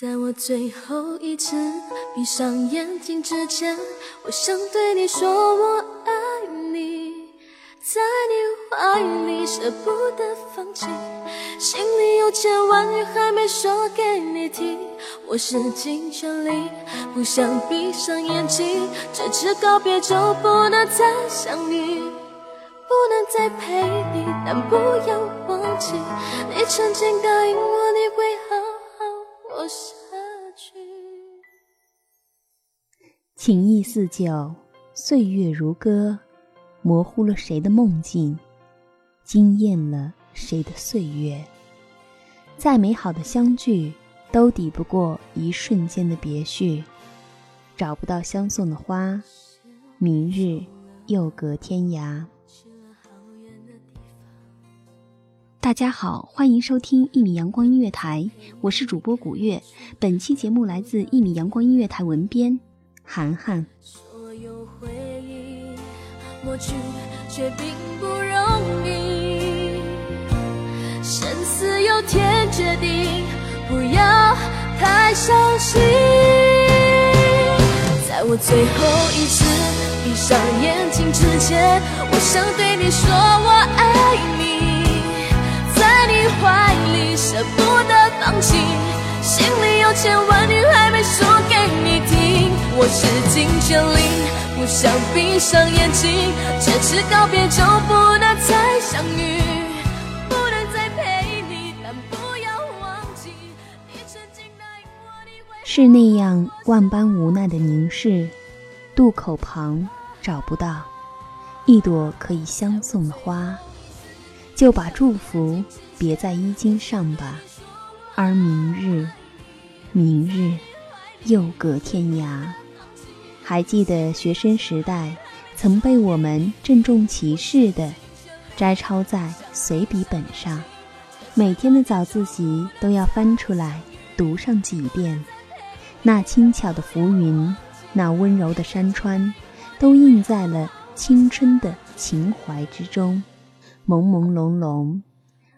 在我最后一次闭上眼睛之前，我想对你说我爱你，在你怀里舍不得放弃，心里有千万语还没说给你听，我使尽全力不想闭上眼睛，这次告别就不能再相遇，不能再陪你，但不要忘记，你曾经答应我你会活。下去。情意似酒，岁月如歌，模糊了谁的梦境，惊艳了谁的岁月。再美好的相聚，都抵不过一瞬间的别绪。找不到相送的花，明日又隔天涯。大家好，欢迎收听一米阳光音乐台，我是主播古月。本期节目来自一米阳光音乐台文编涵涵。所有回忆抹去，却并不容易。生死由天决定，不要太伤心。在我最后一次闭上眼睛之前，我想对你说，我爱你。怀里舍不得放弃，心里有千万句还没说给你听。我使尽全力，不想闭上眼睛，这次告别就不能再相遇，不能再陪你，但不要忘记你曾经答应我你会。是那样万般无奈的凝视，渡口旁找不到一朵可以相送的花，就把祝福。别在衣襟上吧，而明日，明日又隔天涯。还记得学生时代曾被我们郑重其事地摘抄在随笔本上，每天的早自习都要翻出来读上几遍。那轻巧的浮云，那温柔的山川，都印在了青春的情怀之中，朦朦胧胧。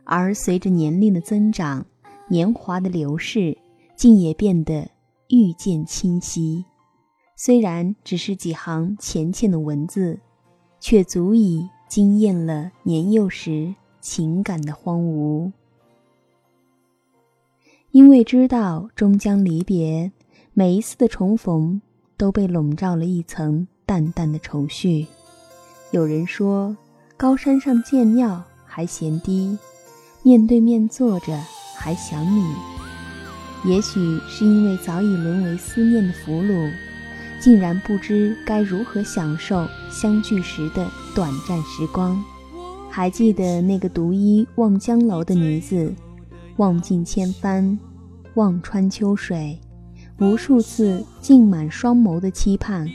而随着年龄的增长，年华的流逝，竟也变得愈见清晰。虽然只是几行浅浅的文字，却足以惊艳了年幼时情感的荒芜。因为知道终将离别，每一次的重逢都被笼罩了一层淡淡的愁绪。有人说，高山上见庙还嫌低。面对面坐着还想你，也许是因为早已沦为思念的俘虏，竟然不知该如何享受相聚时的短暂时光。还记得那个独依望江楼的女子，望尽千帆，望穿秋水，无数次浸满双眸的期盼，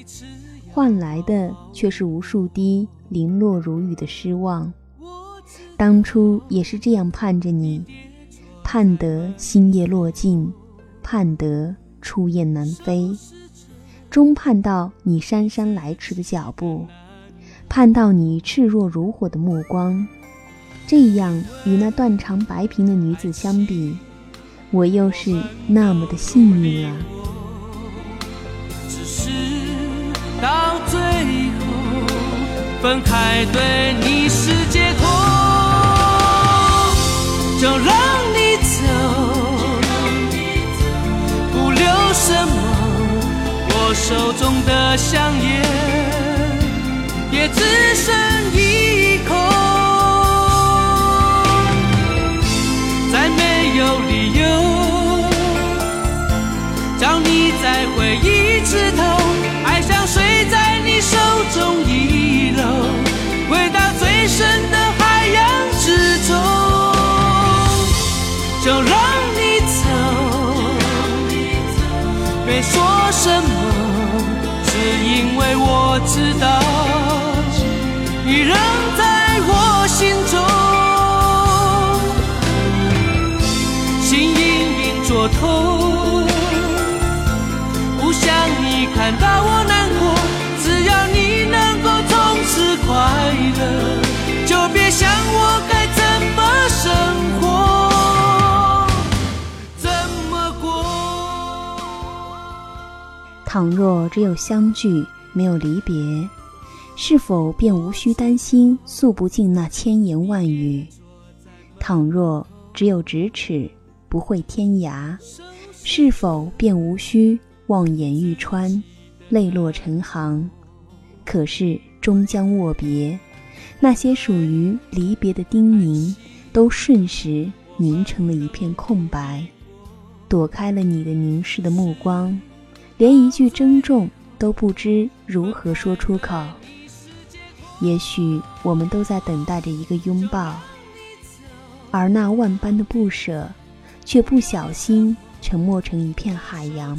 换来的却是无数滴零落如雨的失望。当初也是这样盼着你，盼得星夜落尽，盼得初雁南飞，终盼到你姗姗来迟的脚步，盼到你炽若如火的目光。这样与那断肠白萍的女子相比，我又是那么的幸运啊！分开，对你是解脱。就让你走，不留什么。我手中的香烟，也只剩就让你走，别说什么，只因为我知道，你仍在我心中，心隐隐作痛。不想你看到我倘若只有相聚，没有离别，是否便无需担心诉不尽那千言万语？倘若只有咫尺，不会天涯，是否便无需望眼欲穿，泪落成行？可是终将握别，那些属于离别的叮咛，都瞬时凝成了一片空白，躲开了你的凝视的目光，连一句珍重都不知如何说出口。也许我们都在等待着一个拥抱，而那万般的不舍，却不小心沉没成一片海洋。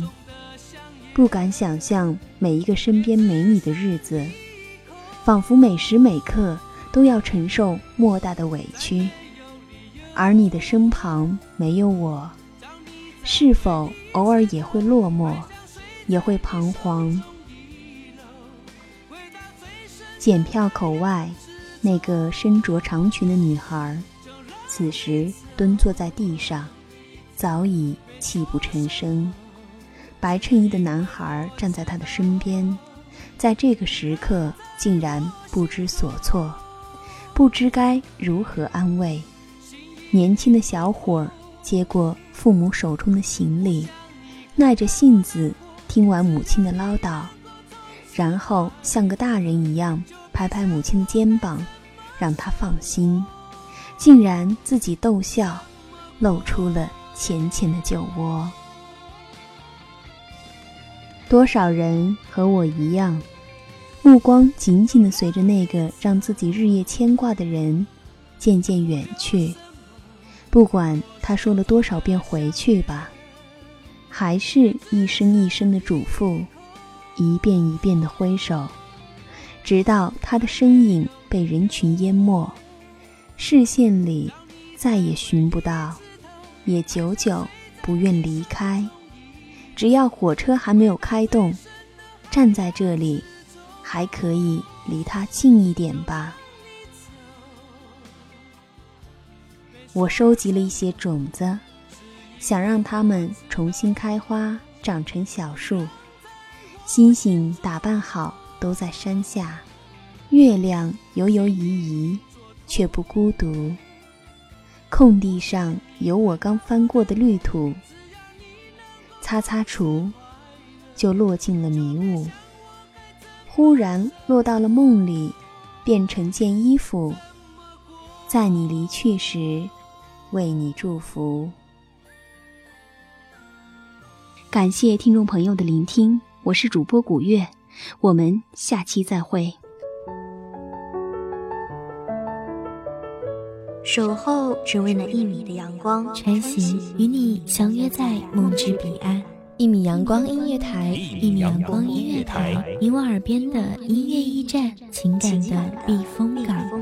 不敢想象每一个身边没你的日子，仿佛每时每刻都要承受莫大的委屈。而你的身旁没有我，是否偶尔也会落寞，也会彷徨？检票口外，那个身着长裙的女孩，此时蹲坐在地上，早已泣不成声。白衬衣的男孩站在她的身边，在这个时刻竟然不知所措，不知该如何安慰。年轻的小伙接过父母手中的行李，耐着性子听完母亲的唠叨，然后像个大人一样拍拍母亲的肩膀，让她放心，竟然自己逗笑，露出了浅浅的酒窝。多少人和我一样，目光紧紧的随着那个让自己日夜牵挂的人渐渐远去。不管他说了多少遍“回去吧”，还是一声一声的嘱咐，一遍一遍的挥手，直到他的身影被人群淹没，视线里再也寻不到，也久久不愿离开。只要火车还没有开动，站在这里，还可以离他近一点吧。我收集了一些种子，想让它们重新开花，长成小树。星星打扮好，都在山下；月亮犹犹疑疑，却不孤独。空地上有我刚翻过的绿土。擦擦除，就落进了迷雾。忽然落到了梦里，变成件衣服，在你离去时，为你祝福。感谢听众朋友的聆听，我是主播古月，我们下期再会。守候只为那一米的阳光，穿行与你相约在梦之彼岸。一米阳光音乐台，一米阳光音乐台，你我耳边的音乐驿站，情感的避风港。